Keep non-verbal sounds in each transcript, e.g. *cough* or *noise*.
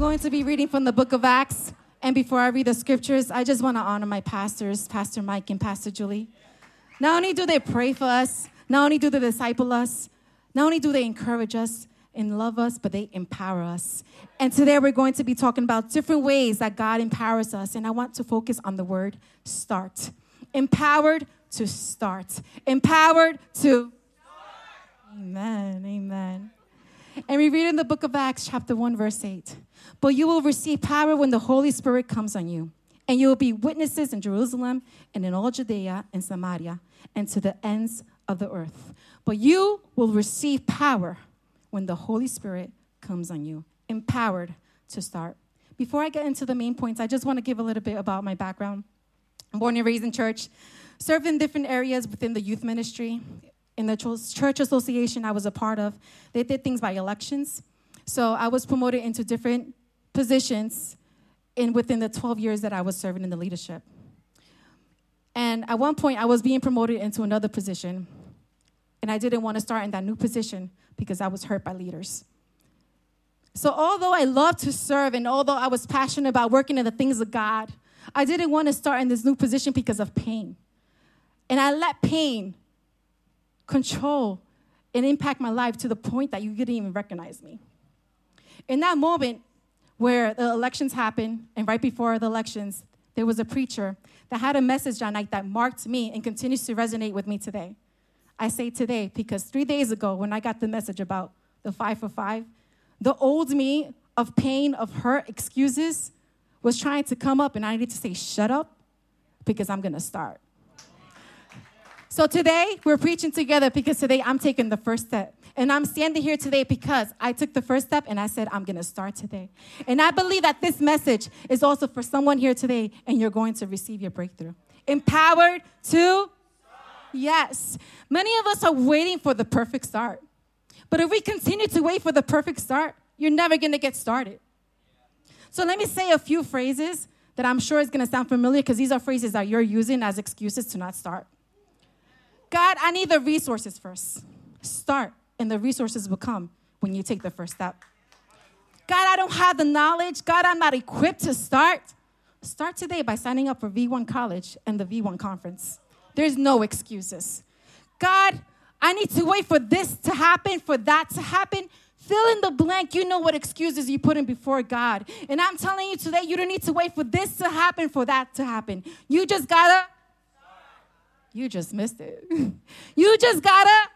going to be reading from the book of Acts. And before I read the scriptures, I just want to honor my pastors, Pastor Mike and Pastor Julie. Not only do they pray for us, not only do they disciple us, not only do they encourage us and love us, but they empower us. And today we're going to be talking about different ways that God empowers us. And I want to focus on the word start. Empowered to start. Empowered to. Amen. Amen. And we read in the book of Acts, chapter 1, verse 8. But you will receive power when the Holy Spirit comes on you. And you will be witnesses in Jerusalem and in all Judea and Samaria and to the ends of the earth. But you will receive power when the Holy Spirit comes on you, empowered to start. Before I get into the main points, I just want to give a little bit about my background. I'm born and raised in church, served in different areas within the youth ministry. In the church association I was a part of, they did things by elections. So I was promoted into different positions in within the 12 years that I was serving in the leadership. And at one point, I was being promoted into another position, and I didn't want to start in that new position because I was hurt by leaders. So, although I loved to serve and although I was passionate about working in the things of God, I didn't want to start in this new position because of pain. And I let pain control and impact my life to the point that you didn't even recognize me. In that moment where the elections happened, and right before the elections, there was a preacher that had a message that night that marked me and continues to resonate with me today. I say today because three days ago, when I got the message about the five for five, the old me of pain, of hurt, excuses was trying to come up, and I needed to say, shut up, because I'm gonna start. So today, we're preaching together because today I'm taking the first step. And I'm standing here today because I took the first step and I said, I'm going to start today. And I believe that this message is also for someone here today and you're going to receive your breakthrough. Empowered to? Yes. Many of us are waiting for the perfect start. But if we continue to wait for the perfect start, you're never going to get started. So let me say a few phrases that I'm sure is going to sound familiar because these are phrases that you're using as excuses to not start. God, I need the resources first. Start and the resources will come when you take the first step. God, I don't have the knowledge. God, I'm not equipped to start. Start today by signing up for V1 College and the V1 Conference. There's no excuses. God, I need to wait for this to happen, for that to happen. Fill in the blank. You know what excuses you put in before God. And I'm telling you today, you don't need to wait for this to happen, for that to happen. You just gotta. You just missed it. *laughs* you just gotta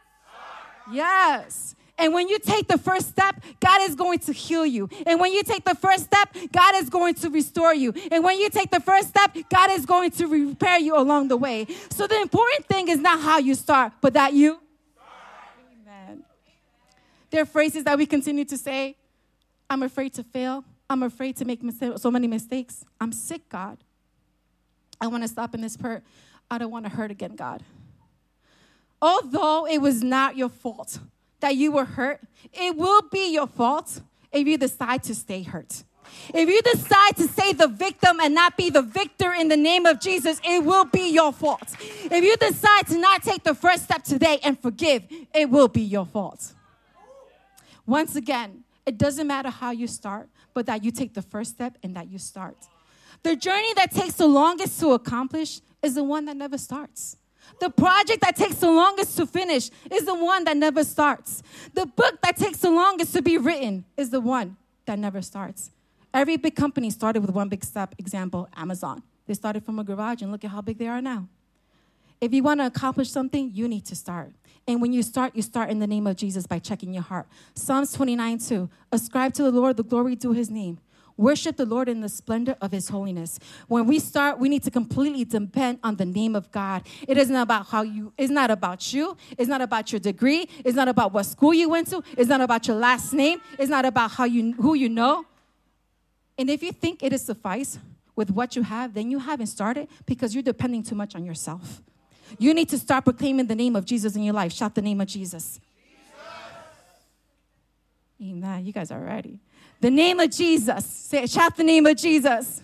Yes. And when you take the first step, God is going to heal you. And when you take the first step, God is going to restore you. And when you take the first step, God is going to repair you along the way. So the important thing is not how you start, but that you. Amen. There are phrases that we continue to say I'm afraid to fail. I'm afraid to make so many mistakes. I'm sick, God. I want to stop in this part. I don't want to hurt again, God although it was not your fault that you were hurt, it will be your fault if you decide to stay hurt. If you decide to stay the victim and not be the victor in the name of Jesus, it will be your fault. If you decide to not take the first step today and forgive, it will be your fault. Once again, it doesn't matter how you start, but that you take the first step and that you start. The journey that takes the longest to accomplish is the one that never starts. The project that takes the longest to finish is the one that never starts. The book that takes the longest to be written is the one that never starts. Every big company started with one big step. Example Amazon. They started from a garage and look at how big they are now. If you want to accomplish something, you need to start. And when you start, you start in the name of Jesus by checking your heart. Psalms 29 2. Ascribe to the Lord the glory due his name. Worship the Lord in the splendor of His holiness. When we start, we need to completely depend on the name of God. It isn't about how you, it's not about you. It's not about your degree. It's not about what school you went to. It's not about your last name. It's not about how you, who you know. And if you think it is suffice with what you have, then you haven't started because you're depending too much on yourself. You need to start proclaiming the name of Jesus in your life. Shout the name of Jesus. Jesus. Amen. You guys are ready. The name of Jesus. Say, shout the name of Jesus.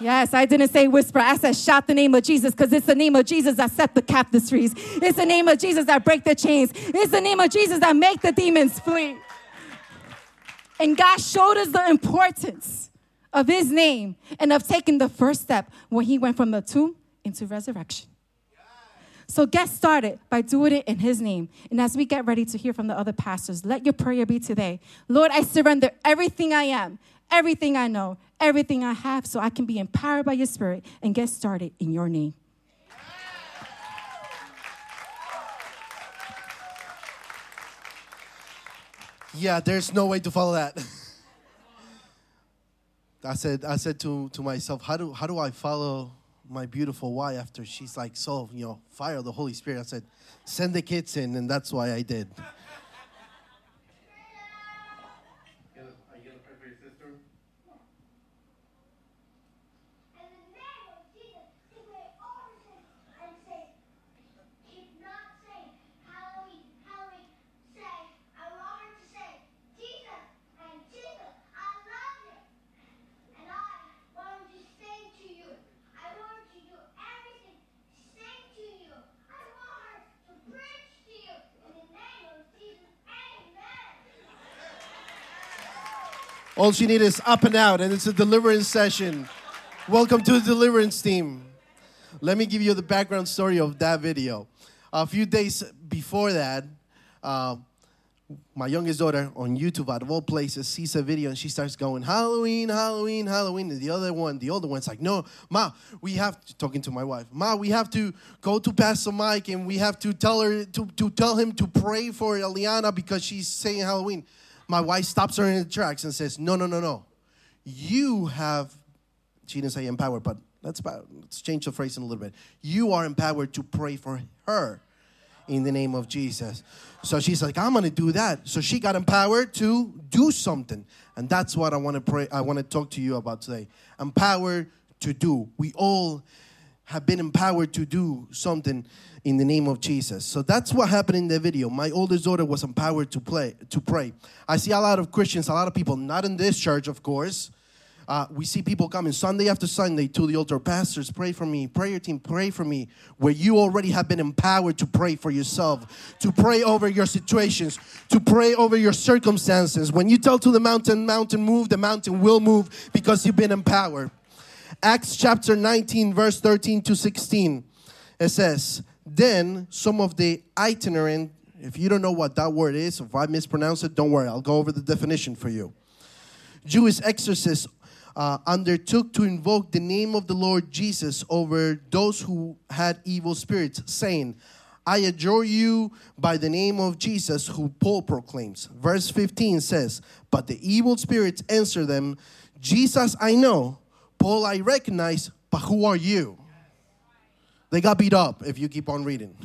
Yes, I didn't say whisper. I said shout the name of Jesus because it's the name of Jesus that set the captives free. It's the name of Jesus that break the chains. It's the name of Jesus that make the demons flee. And God showed us the importance of his name and of taking the first step when he went from the tomb into resurrection. So get started by doing it in his name. And as we get ready to hear from the other pastors, let your prayer be today. Lord, I surrender everything I am, everything I know, everything I have so I can be empowered by your spirit and get started in your name. Yeah, there's no way to follow that. *laughs* I said, I said to, to myself, how do, how do I follow my beautiful wife after she's like so, you know, fire the Holy Spirit? I said, send the kids in, and that's why I did. All she needs is up and out, and it's a deliverance session. Welcome to the deliverance team. Let me give you the background story of that video. A few days before that, uh, my youngest daughter on YouTube, out of all places, sees a video and she starts going, Halloween, Halloween, Halloween. And the other one, the older one's like, No, Ma, we have to, talking to my wife, Ma, we have to go to Pastor Mike and we have to tell her to, to tell him to pray for Eliana because she's saying Halloween my wife stops her in the tracks and says, No, no, no, no. You have, she didn't say empowered, but let's, let's change the phrase in a little bit. You are empowered to pray for her in the name of Jesus. So she's like, I'm gonna do that. So she got empowered to do something. And that's what I wanna pray, I wanna talk to you about today. Empowered to do. We all have been empowered to do something in the name of Jesus. So that's what happened in the video. My oldest daughter was empowered to play to pray. I see a lot of Christians, a lot of people, not in this church, of course. Uh, we see people coming Sunday after Sunday to the altar. Pastors, pray for me. Prayer team, pray for me. Where you already have been empowered to pray for yourself, to pray over your situations, to pray over your circumstances. When you tell to the mountain, mountain move, the mountain will move because you've been empowered. Acts chapter 19, verse 13 to 16. It says, then some of the itinerant, if you don't know what that word is, if I mispronounce it, don't worry, I'll go over the definition for you. Jewish exorcists uh, undertook to invoke the name of the Lord Jesus over those who had evil spirits, saying, I adjure you by the name of Jesus, who Paul proclaims. Verse 15 says, But the evil spirits answer them, Jesus I know, Paul I recognize, but who are you? They got beat up if you keep on reading.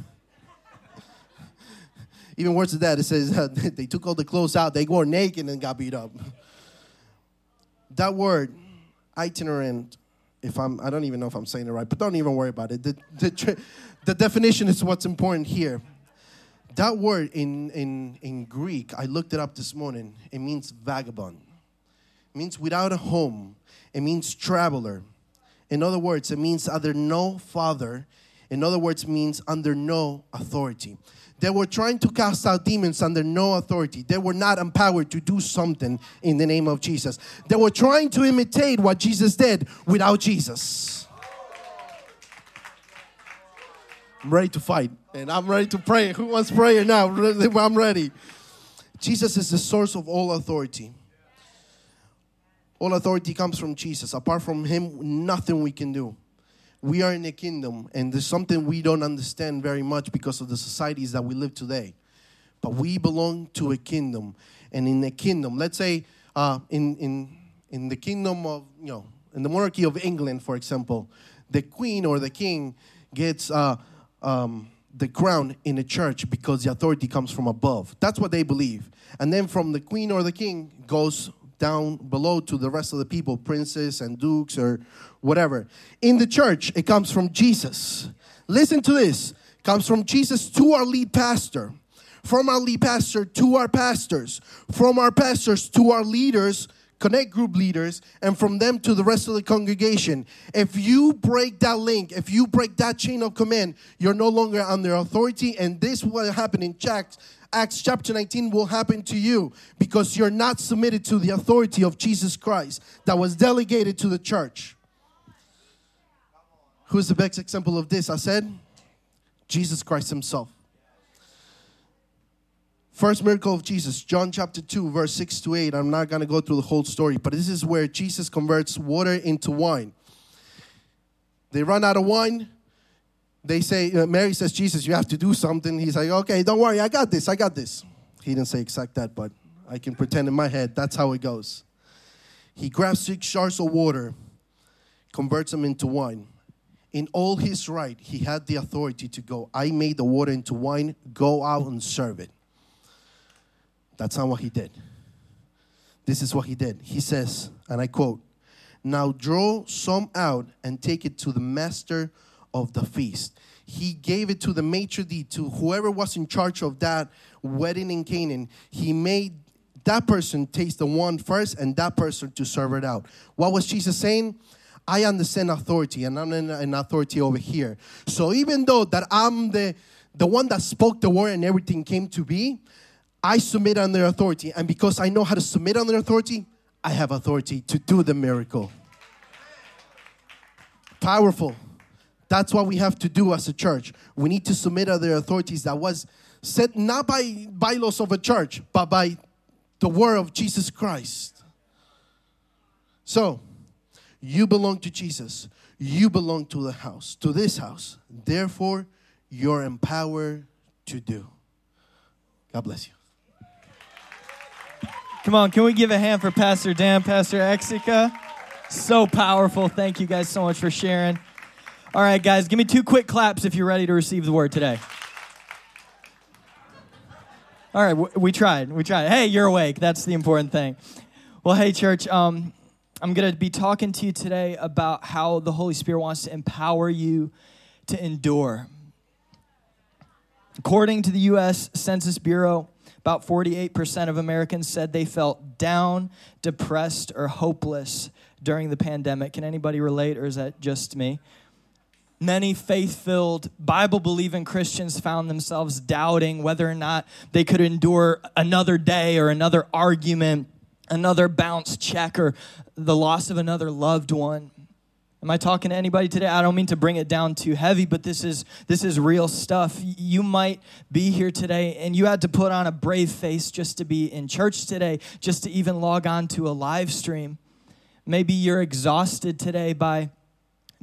*laughs* Even worse than that, it says uh, *laughs* they took all the clothes out, they were naked and got beat up. *laughs* that word, itinerant, if I'm, I don't even know if I'm saying it right, but don't even worry about it. The, the, the definition is what's important here. That word in, in, in Greek, I looked it up this morning, it means vagabond. Means without a home. It means traveler. In other words, it means under no father. In other words, means under no authority. They were trying to cast out demons under no authority. They were not empowered to do something in the name of Jesus. They were trying to imitate what Jesus did without Jesus. I'm ready to fight and I'm ready to pray. Who wants prayer now? *laughs* I'm ready. Jesus is the source of all authority. All authority comes from Jesus. Apart from Him, nothing we can do. We are in a kingdom, and there's something we don't understand very much because of the societies that we live today. But we belong to a kingdom, and in the kingdom, let's say uh, in in in the kingdom of you know in the monarchy of England, for example, the queen or the king gets uh, um, the crown in a church because the authority comes from above. That's what they believe, and then from the queen or the king goes down below to the rest of the people, princes and dukes or whatever. In the church, it comes from Jesus. Listen to this. It comes from Jesus to our lead pastor. From our lead pastor to our pastors. From our pastors to our leaders connect group leaders, and from them to the rest of the congregation. If you break that link, if you break that chain of command, you're no longer under authority, and this will happen in Acts. Acts chapter 19 will happen to you because you're not submitted to the authority of Jesus Christ that was delegated to the church. Who's the best example of this? I said, Jesus Christ Himself. First miracle of Jesus, John chapter 2, verse 6 to 8. I'm not going to go through the whole story, but this is where Jesus converts water into wine. They run out of wine. They say, uh, Mary says, Jesus, you have to do something. He's like, okay, don't worry, I got this, I got this. He didn't say exact that, but I can pretend in my head that's how it goes. He grabs six jars of water, converts them into wine. In all his right, he had the authority to go, I made the water into wine, go out and serve it. That's not what he did. This is what he did. He says, and I quote, Now draw some out and take it to the master of the feast. He gave it to the maitre d, to whoever was in charge of that wedding in Canaan. He made that person taste the wine first and that person to serve it out. What was Jesus saying? I understand authority and I'm an authority over here. So even though that I'm the the one that spoke the word and everything came to be, I submit under authority. And because I know how to submit under authority, I have authority to do the miracle. Powerful. That's what we have to do as a church. We need to submit under authorities that was set not by bylaws of a church, but by the word of Jesus Christ. So, you belong to Jesus. You belong to the house, to this house. Therefore, you're empowered to do. God bless you. Come on, can we give a hand for Pastor Dan, Pastor Exica? So powerful. Thank you guys so much for sharing. All right, guys, give me two quick claps if you're ready to receive the word today. All right, we tried. We tried. Hey, you're awake. That's the important thing. Well, hey, church, um, I'm going to be talking to you today about how the Holy Spirit wants to empower you to endure. According to the U.S. Census Bureau, about 48% of Americans said they felt down, depressed, or hopeless during the pandemic. Can anybody relate, or is that just me? Many faith filled, Bible believing Christians found themselves doubting whether or not they could endure another day or another argument, another bounce check, or the loss of another loved one. Am I talking to anybody today? I don't mean to bring it down too heavy, but this is this is real stuff. You might be here today and you had to put on a brave face just to be in church today, just to even log on to a live stream. Maybe you're exhausted today by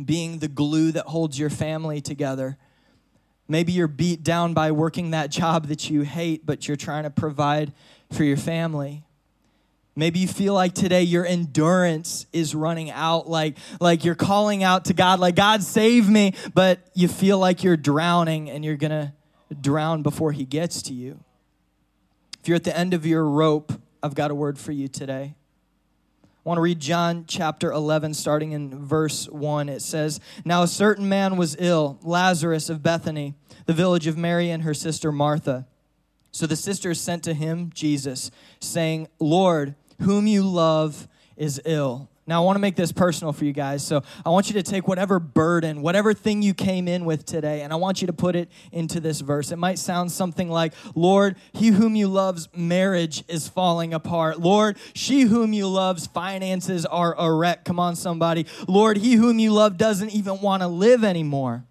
being the glue that holds your family together. Maybe you're beat down by working that job that you hate, but you're trying to provide for your family. Maybe you feel like today your endurance is running out, like, like you're calling out to God, like, God, save me, but you feel like you're drowning and you're going to drown before He gets to you. If you're at the end of your rope, I've got a word for you today. I want to read John chapter 11, starting in verse 1. It says, Now a certain man was ill, Lazarus of Bethany, the village of Mary and her sister Martha. So the sisters sent to him, Jesus, saying, Lord, whom you love is ill. Now, I want to make this personal for you guys. So, I want you to take whatever burden, whatever thing you came in with today, and I want you to put it into this verse. It might sound something like, Lord, he whom you love's marriage is falling apart. Lord, she whom you love's finances are a wreck. Come on, somebody. Lord, he whom you love doesn't even want to live anymore.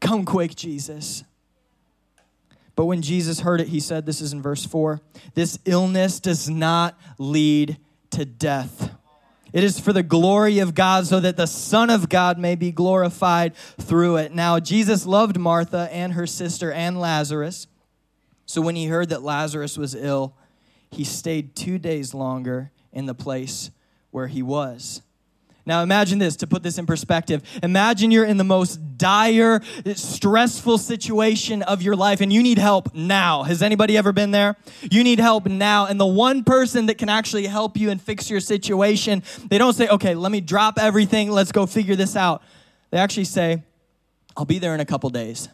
Come quick, Jesus. But when Jesus heard it, he said, This is in verse 4 this illness does not lead to death. It is for the glory of God, so that the Son of God may be glorified through it. Now, Jesus loved Martha and her sister and Lazarus. So when he heard that Lazarus was ill, he stayed two days longer in the place where he was. Now, imagine this to put this in perspective. Imagine you're in the most dire, stressful situation of your life and you need help now. Has anybody ever been there? You need help now. And the one person that can actually help you and fix your situation, they don't say, okay, let me drop everything, let's go figure this out. They actually say, I'll be there in a couple days.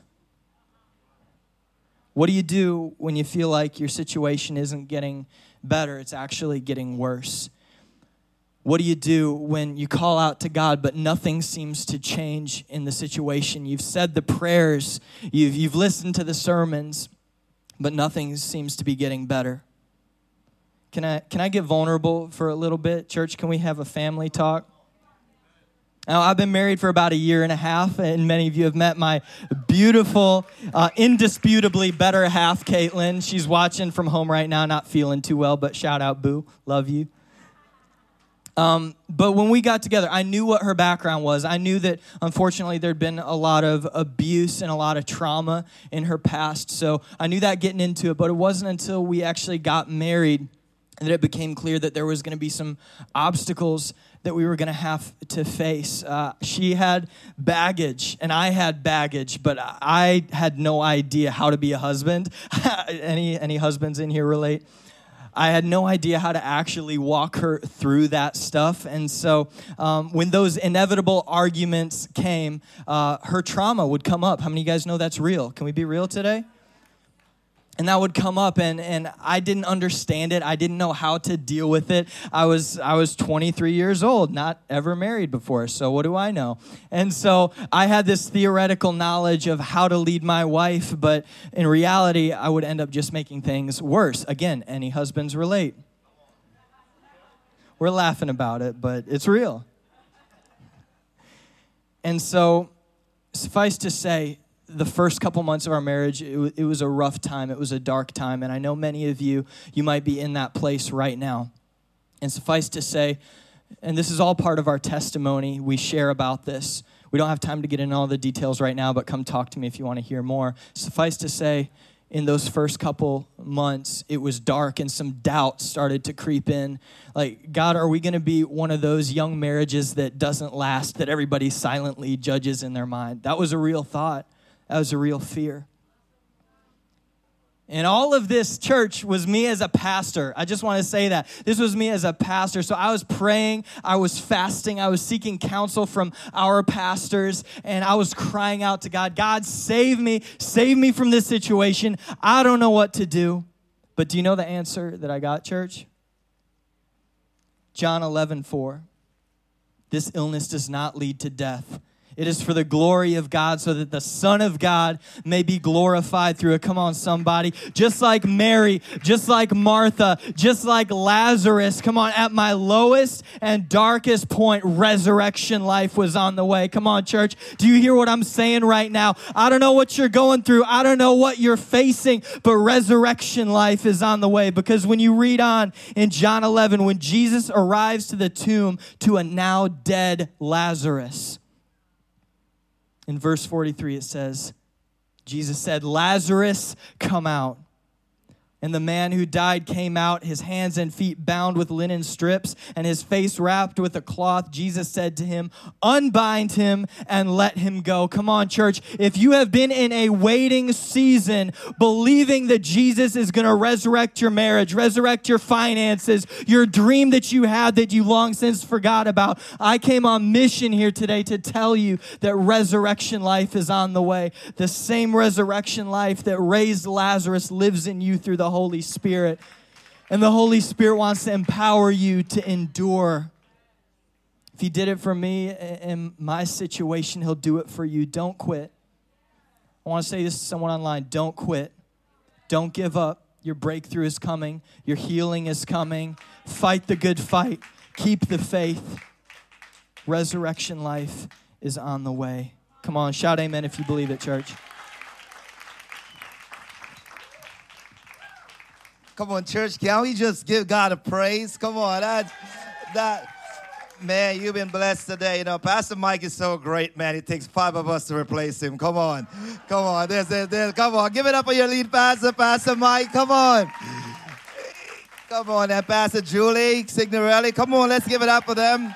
What do you do when you feel like your situation isn't getting better? It's actually getting worse. What do you do when you call out to God, but nothing seems to change in the situation? You've said the prayers, you've, you've listened to the sermons, but nothing seems to be getting better. Can I, can I get vulnerable for a little bit? Church, can we have a family talk? Now, I've been married for about a year and a half, and many of you have met my beautiful, uh, indisputably better half, Caitlin. She's watching from home right now, not feeling too well, but shout out, Boo. Love you. Um, but when we got together, I knew what her background was. I knew that unfortunately there'd been a lot of abuse and a lot of trauma in her past. So I knew that getting into it. But it wasn't until we actually got married that it became clear that there was going to be some obstacles that we were going to have to face. Uh, she had baggage, and I had baggage, but I had no idea how to be a husband. *laughs* any any husbands in here relate? I had no idea how to actually walk her through that stuff. And so um, when those inevitable arguments came, uh, her trauma would come up. How many of you guys know that's real? Can we be real today? And that would come up and, and i didn't understand it. I didn't know how to deal with it. I was i was 23 years old not ever married before so what do i know? And so i had this theoretical knowledge of how to lead my wife but in reality i would end up just making things worse. Again any husbands relate. We're laughing about it but it's real. And so suffice to say the first couple months of our marriage, it, w- it was a rough time. It was a dark time. And I know many of you, you might be in that place right now. And suffice to say, and this is all part of our testimony, we share about this. We don't have time to get into all the details right now, but come talk to me if you want to hear more. Suffice to say, in those first couple months, it was dark and some doubt started to creep in. Like, God, are we going to be one of those young marriages that doesn't last, that everybody silently judges in their mind? That was a real thought. That was a real fear. And all of this church was me as a pastor. I just want to say that. This was me as a pastor. So I was praying, I was fasting, I was seeking counsel from our pastors, and I was crying out to God God, save me, save me from this situation. I don't know what to do. But do you know the answer that I got, church? John 11, 4. This illness does not lead to death it is for the glory of God so that the Son of God may be glorified through it. Come on, somebody. Just like Mary, just like Martha, just like Lazarus. Come on, at my lowest and darkest point, resurrection life was on the way. Come on, church. Do you hear what I'm saying right now? I don't know what you're going through. I don't know what you're facing, but resurrection life is on the way because when you read on in John 11, when Jesus arrives to the tomb to a now dead Lazarus, in verse 43, it says, Jesus said, Lazarus, come out. And the man who died came out, his hands and feet bound with linen strips, and his face wrapped with a cloth. Jesus said to him, Unbind him and let him go. Come on, church. If you have been in a waiting season, believing that Jesus is going to resurrect your marriage, resurrect your finances, your dream that you had that you long since forgot about, I came on mission here today to tell you that resurrection life is on the way. The same resurrection life that raised Lazarus lives in you through the Holy Spirit. And the Holy Spirit wants to empower you to endure. If He did it for me in my situation, He'll do it for you. Don't quit. I want to say this to someone online don't quit. Don't give up. Your breakthrough is coming, your healing is coming. Fight the good fight, keep the faith. Resurrection life is on the way. Come on, shout amen if you believe it, church. Come on, church. Can we just give God a praise? Come on. That, that, man, you've been blessed today. You know, Pastor Mike is so great, man. It takes five of us to replace him. Come on. Come on. There's, there's, there's, come on. Give it up for your lead pastor, Pastor Mike. Come on. Come on, and Pastor Julie Signorelli. Come on, let's give it up for them.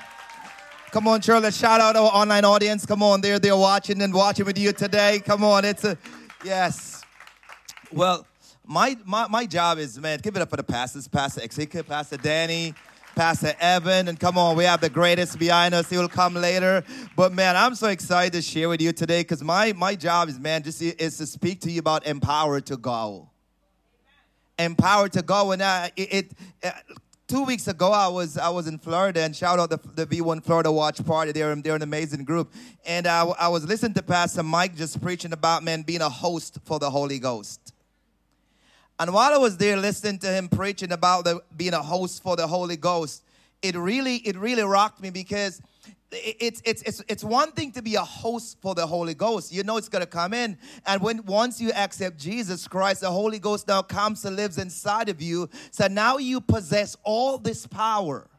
Come on, church. Let's shout out our online audience. Come on, they're they're watching and watching with you today. Come on, it's a yes. Well, my, my, my job is, man, give it up for the pastors, Pastor Executive, Pastor Danny, Pastor Evan, and come on, we have the greatest behind us. He will come later. But man, I'm so excited to share with you today because my, my job is, man, just is to speak to you about empowered to go. Empowered to go. And I, it, it uh, two weeks ago I was I was in Florida and shout out the, the V1 Florida Watch Party. They're, they're an amazing group. And I, I was listening to Pastor Mike just preaching about man being a host for the Holy Ghost. And while I was there listening to him preaching about the, being a host for the Holy Ghost, it really it really rocked me because it's, it's, it's, it's one thing to be a host for the Holy Ghost. You know it's to come in. And when once you accept Jesus Christ, the Holy Ghost now comes and lives inside of you. So now you possess all this power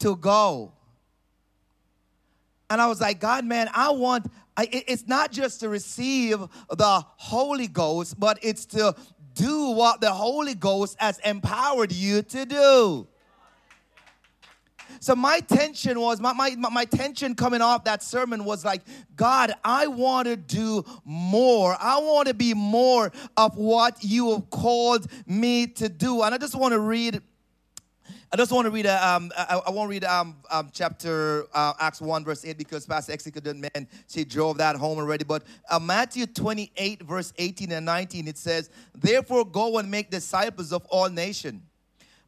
to go. And I was like, God, man, I want, I, it's not just to receive the Holy Ghost, but it's to do what the Holy Ghost has empowered you to do. So my tension was, my, my, my tension coming off that sermon was like, God, I want to do more. I want to be more of what you have called me to do. And I just want to read I just want to read, a, um, I, I want to read um, um, chapter uh, Acts 1, verse 8, because Pastor Executive didn't man, she drove that home already. But uh, Matthew 28, verse 18 and 19, it says, Therefore go and make disciples of all nations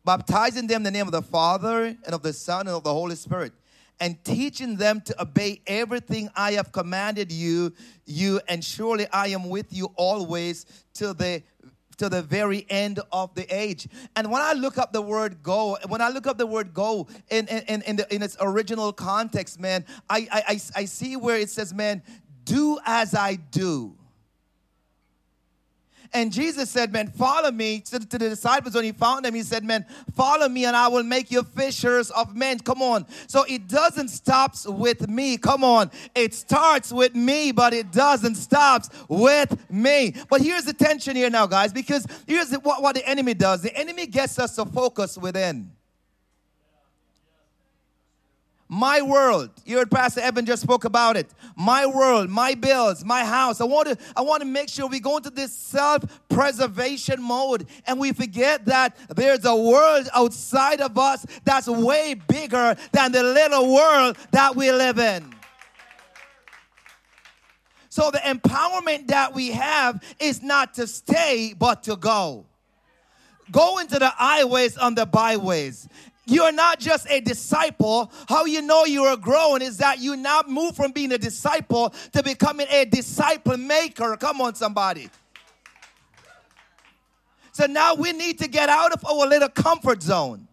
baptizing them in the name of the Father and of the Son and of the Holy Spirit, and teaching them to obey everything I have commanded you, you, and surely I am with you always till the to the very end of the age. And when I look up the word go, when I look up the word go in, in, in, the, in its original context, man, I, I, I see where it says, man, do as I do. And Jesus said, Man, follow me to, to, the disciples when he found them. He said, Man, follow me and I will make you fishers of men. Come on. So it doesn't stop with me. Come on. It starts with me, but it doesn't stop with me. But here's the tension here now, guys, because here's what, what the enemy does the enemy gets us to focus within. My world. You heard Pastor Evan just spoke about it. My world, my bills, my house. I want to I want to make sure we go into this self-preservation mode and we forget that there's a world outside of us that's way bigger than the little world that we live in. So the empowerment that we have is not to stay but to go. Go into the highways and the byways. You're not just a disciple. How you know you are growing is that you now move from being a disciple to becoming a disciple maker. Come on, somebody. So now we need to get out of our little comfort zone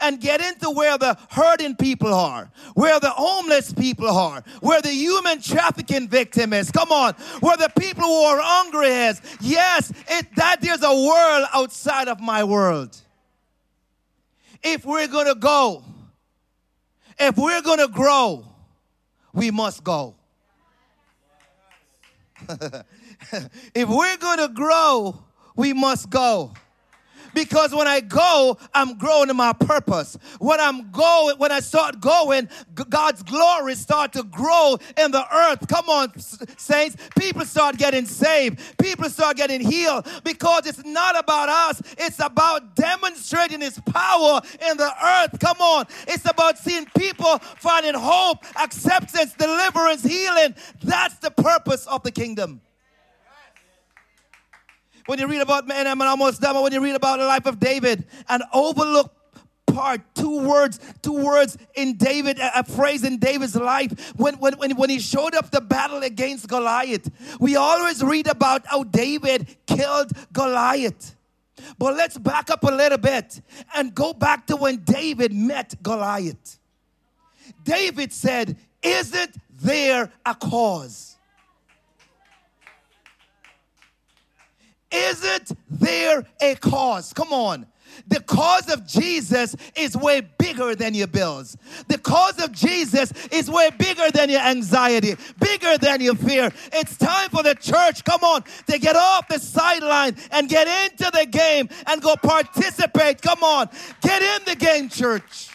and get into where the hurting people are, where the homeless people are, where the human trafficking victim is. Come on, where the people who are hungry is. Yes, it, that there's a world outside of my world if we're going to go, if we're going to grow, we must go. *laughs* if we're going to grow, we must go. Because when I go, I'm growing in my purpose. When I'm going, when I start going, God's glory start to grow in the earth. Come on, saints. People start getting saved. People start getting healed because it's not about us. It's about demonstrating His power in the earth. Come on. It's about seeing people finding hope, acceptance, deliverance, healing. That's the purpose of the kingdom. When you read about, man, I'm almost done, when you read about the life of David, an overlooked part, two words, two words in David, a phrase in David's life when, when, when, when he showed up the battle against Goliath. We always read about how David killed Goliath. But let's back up a little bit and go back to when David met Goliath. David said, Isn't there a cause? Isn't there a cause? Come on. The cause of Jesus is way bigger than your bills. The cause of Jesus is way bigger than your anxiety, bigger than your fear. It's time for the church, come on, to get off the sideline and get into the game and go participate. Come on, get in the game, church.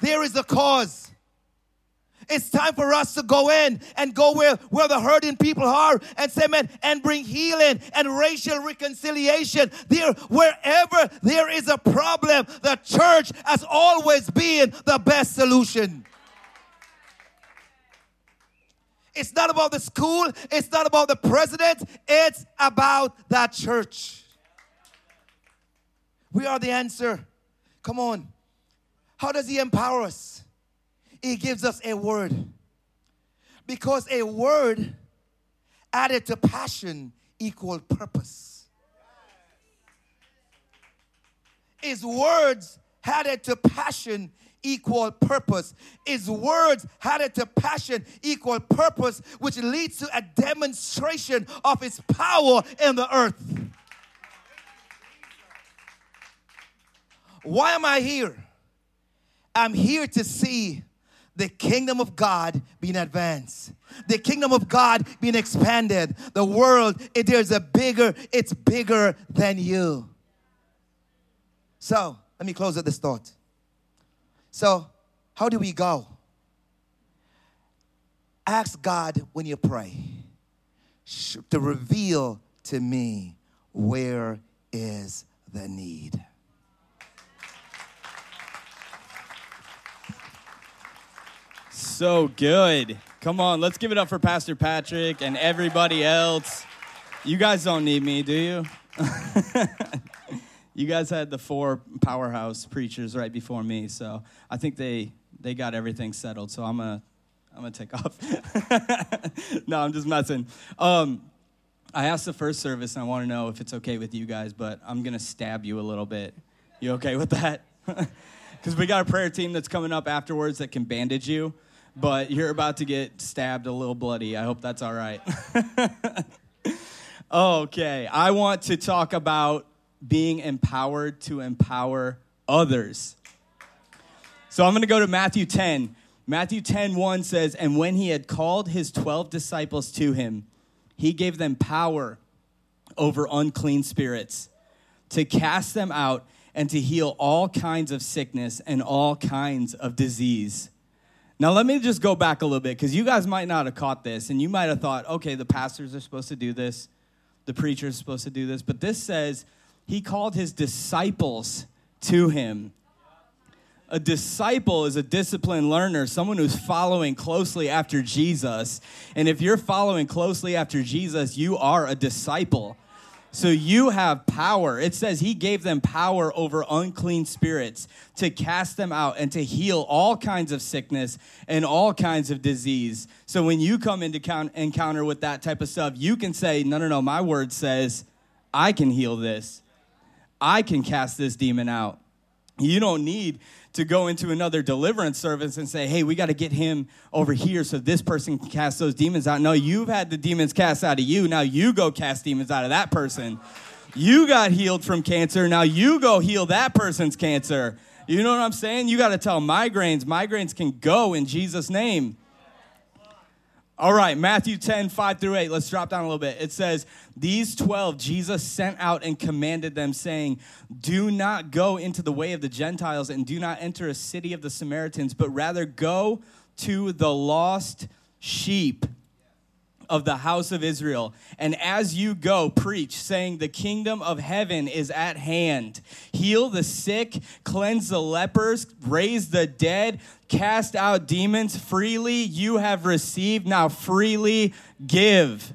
There is a cause. It's time for us to go in and go where, where the hurting people are and say, man, and bring healing and racial reconciliation. There, wherever there is a problem, the church has always been the best solution. It's not about the school, it's not about the president, it's about that church. We are the answer. Come on. How does He empower us? He gives us a word. Because a word added to passion equal purpose. His words added to passion equal purpose. His words added to passion equal purpose, which leads to a demonstration of his power in the earth. Why am I here? I'm here to see the kingdom of God being advanced, the kingdom of God being expanded. The world, it, there's a bigger, it's bigger than you. So, let me close with this thought. So, how do we go? Ask God when you pray to reveal to me where is the need. So good. Come on, let's give it up for Pastor Patrick and everybody else. You guys don't need me, do you? *laughs* you guys had the four powerhouse preachers right before me, so I think they they got everything settled. So I'm gonna I'm gonna take *laughs* off. no, I'm just messing. Um, I asked the first service, and I want to know if it's okay with you guys, but I'm gonna stab you a little bit. You okay with that? *laughs* Because we got a prayer team that's coming up afterwards that can bandage you, but you're about to get stabbed a little bloody. I hope that's all right. *laughs* okay, I want to talk about being empowered to empower others. So I'm going to go to Matthew 10. Matthew 10 1 says, And when he had called his 12 disciples to him, he gave them power over unclean spirits to cast them out and to heal all kinds of sickness and all kinds of disease. Now, let me just go back a little bit because you guys might not have caught this, and you might have thought, okay, the pastors are supposed to do this, the preacher is supposed to do this, but this says he called his disciples to him. A disciple is a disciplined learner, someone who's following closely after Jesus. And if you're following closely after Jesus, you are a disciple. So you have power. It says he gave them power over unclean spirits to cast them out and to heal all kinds of sickness and all kinds of disease. So when you come into encounter with that type of stuff, you can say, No, no, no, my word says I can heal this. I can cast this demon out. You don't need to go into another deliverance service and say, hey, we got to get him over here so this person can cast those demons out. No, you've had the demons cast out of you. Now you go cast demons out of that person. You got healed from cancer. Now you go heal that person's cancer. You know what I'm saying? You got to tell migraines. Migraines can go in Jesus' name. All right, Matthew 10, 5 through 8. Let's drop down a little bit. It says, These 12 Jesus sent out and commanded them, saying, Do not go into the way of the Gentiles and do not enter a city of the Samaritans, but rather go to the lost sheep of the house of Israel. And as you go, preach, saying, The kingdom of heaven is at hand. Heal the sick, cleanse the lepers, raise the dead, cast out demons. Freely you have received, now freely give.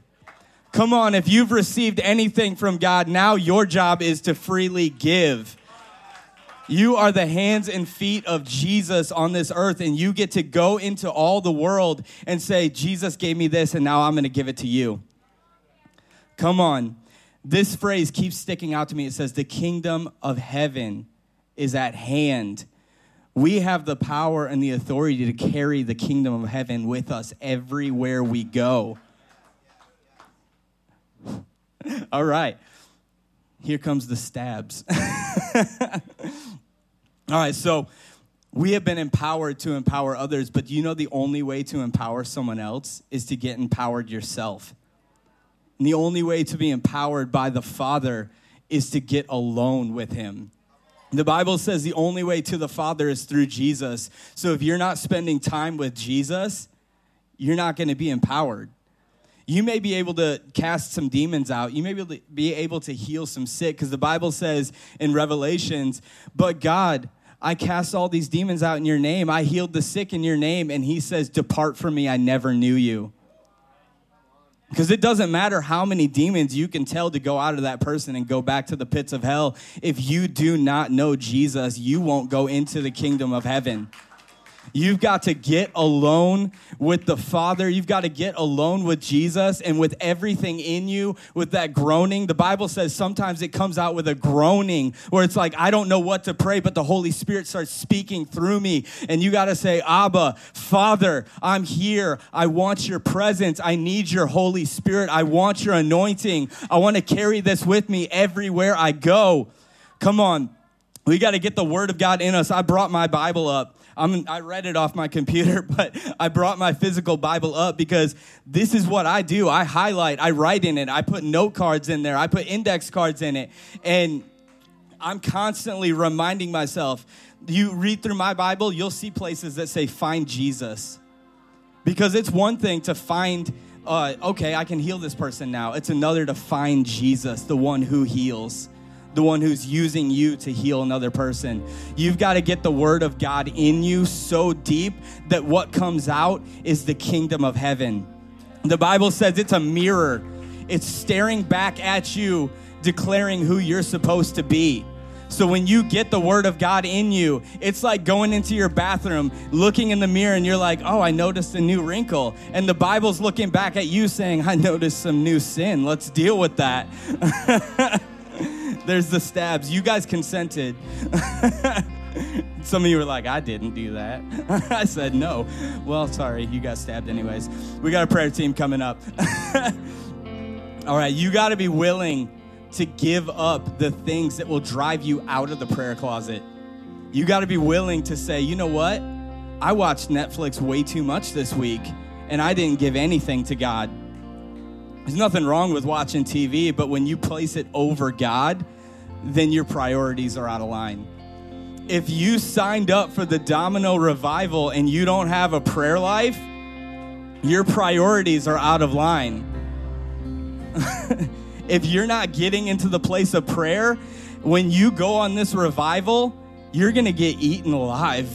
Come on, if you've received anything from God, now your job is to freely give. You are the hands and feet of Jesus on this earth, and you get to go into all the world and say, Jesus gave me this, and now I'm going to give it to you. Come on. This phrase keeps sticking out to me. It says, The kingdom of heaven is at hand. We have the power and the authority to carry the kingdom of heaven with us everywhere we go. *laughs* All right. Here comes the stabs. *laughs* All right, so we have been empowered to empower others, but you know the only way to empower someone else is to get empowered yourself. And the only way to be empowered by the Father is to get alone with Him. The Bible says the only way to the Father is through Jesus. So if you're not spending time with Jesus, you're not going to be empowered. You may be able to cast some demons out. You may be able to heal some sick because the Bible says in Revelations, but God, I cast all these demons out in your name. I healed the sick in your name. And he says, Depart from me, I never knew you. Because it doesn't matter how many demons you can tell to go out of that person and go back to the pits of hell. If you do not know Jesus, you won't go into the kingdom of heaven. You've got to get alone with the Father. You've got to get alone with Jesus and with everything in you, with that groaning. The Bible says sometimes it comes out with a groaning where it's like, I don't know what to pray, but the Holy Spirit starts speaking through me. And you got to say, Abba, Father, I'm here. I want your presence. I need your Holy Spirit. I want your anointing. I want to carry this with me everywhere I go. Come on. We got to get the word of God in us. I brought my Bible up. I'm, I read it off my computer, *laughs* but I brought my physical Bible up because this is what I do. I highlight, I write in it, I put note cards in there, I put index cards in it. And I'm constantly reminding myself you read through my Bible, you'll see places that say, find Jesus. Because it's one thing to find, uh, okay, I can heal this person now. It's another to find Jesus, the one who heals the one who's using you to heal another person. You've got to get the word of God in you so deep that what comes out is the kingdom of heaven. The Bible says it's a mirror, it's staring back at you, declaring who you're supposed to be. So when you get the word of God in you, it's like going into your bathroom, looking in the mirror, and you're like, oh, I noticed a new wrinkle. And the Bible's looking back at you saying, I noticed some new sin. Let's deal with that. *laughs* There's the stabs. You guys consented. *laughs* Some of you were like, I didn't do that. *laughs* I said no. Well, sorry, you got stabbed anyways. We got a prayer team coming up. *laughs* All right, you got to be willing to give up the things that will drive you out of the prayer closet. You got to be willing to say, you know what? I watched Netflix way too much this week, and I didn't give anything to God. There's nothing wrong with watching TV, but when you place it over God, then your priorities are out of line. If you signed up for the Domino revival and you don't have a prayer life, your priorities are out of line. *laughs* if you're not getting into the place of prayer, when you go on this revival, you're gonna get eaten alive.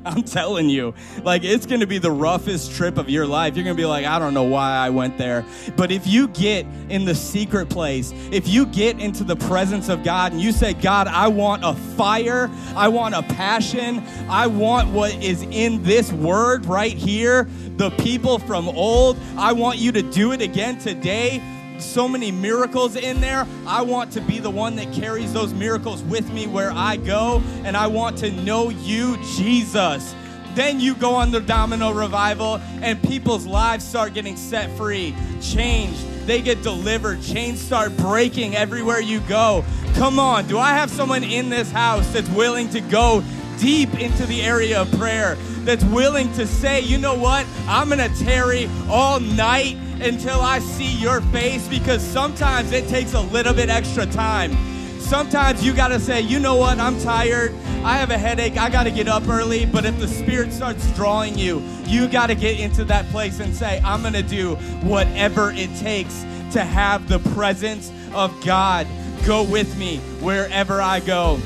*laughs* I'm telling you. Like, it's gonna be the roughest trip of your life. You're gonna be like, I don't know why I went there. But if you get in the secret place, if you get into the presence of God and you say, God, I want a fire, I want a passion, I want what is in this word right here, the people from old, I want you to do it again today so many miracles in there. I want to be the one that carries those miracles with me where I go, and I want to know you, Jesus. Then you go on the domino revival, and people's lives start getting set free, changed. They get delivered. Chains start breaking everywhere you go. Come on, do I have someone in this house that's willing to go deep into the area of prayer? That's willing to say, you know what? I'm to tarry all night until I see your face because sometimes it takes a little bit extra time. Sometimes you got to say, you know what, I'm tired. I have a headache. I got to get up early. But if the Spirit starts drawing you, you got to get into that place and say, I'm going to do whatever it takes to have the presence of God go with me wherever I go.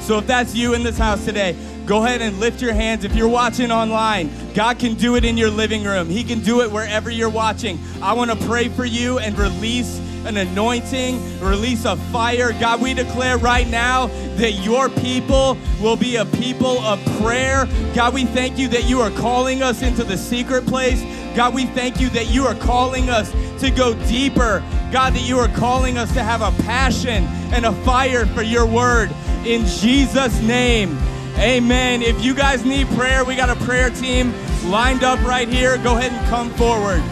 So if that's you in this house today, Go ahead and lift your hands. If you're watching online, God can do it in your living room. He can do it wherever you're watching. I want to pray for you and release an anointing, release a fire. God, we declare right now that your people will be a people of prayer. God, we thank you that you are calling us into the secret place. God, we thank you that you are calling us to go deeper. God, that you are calling us to have a passion and a fire for your word. In Jesus' name. Amen. If you guys need prayer, we got a prayer team lined up right here. Go ahead and come forward.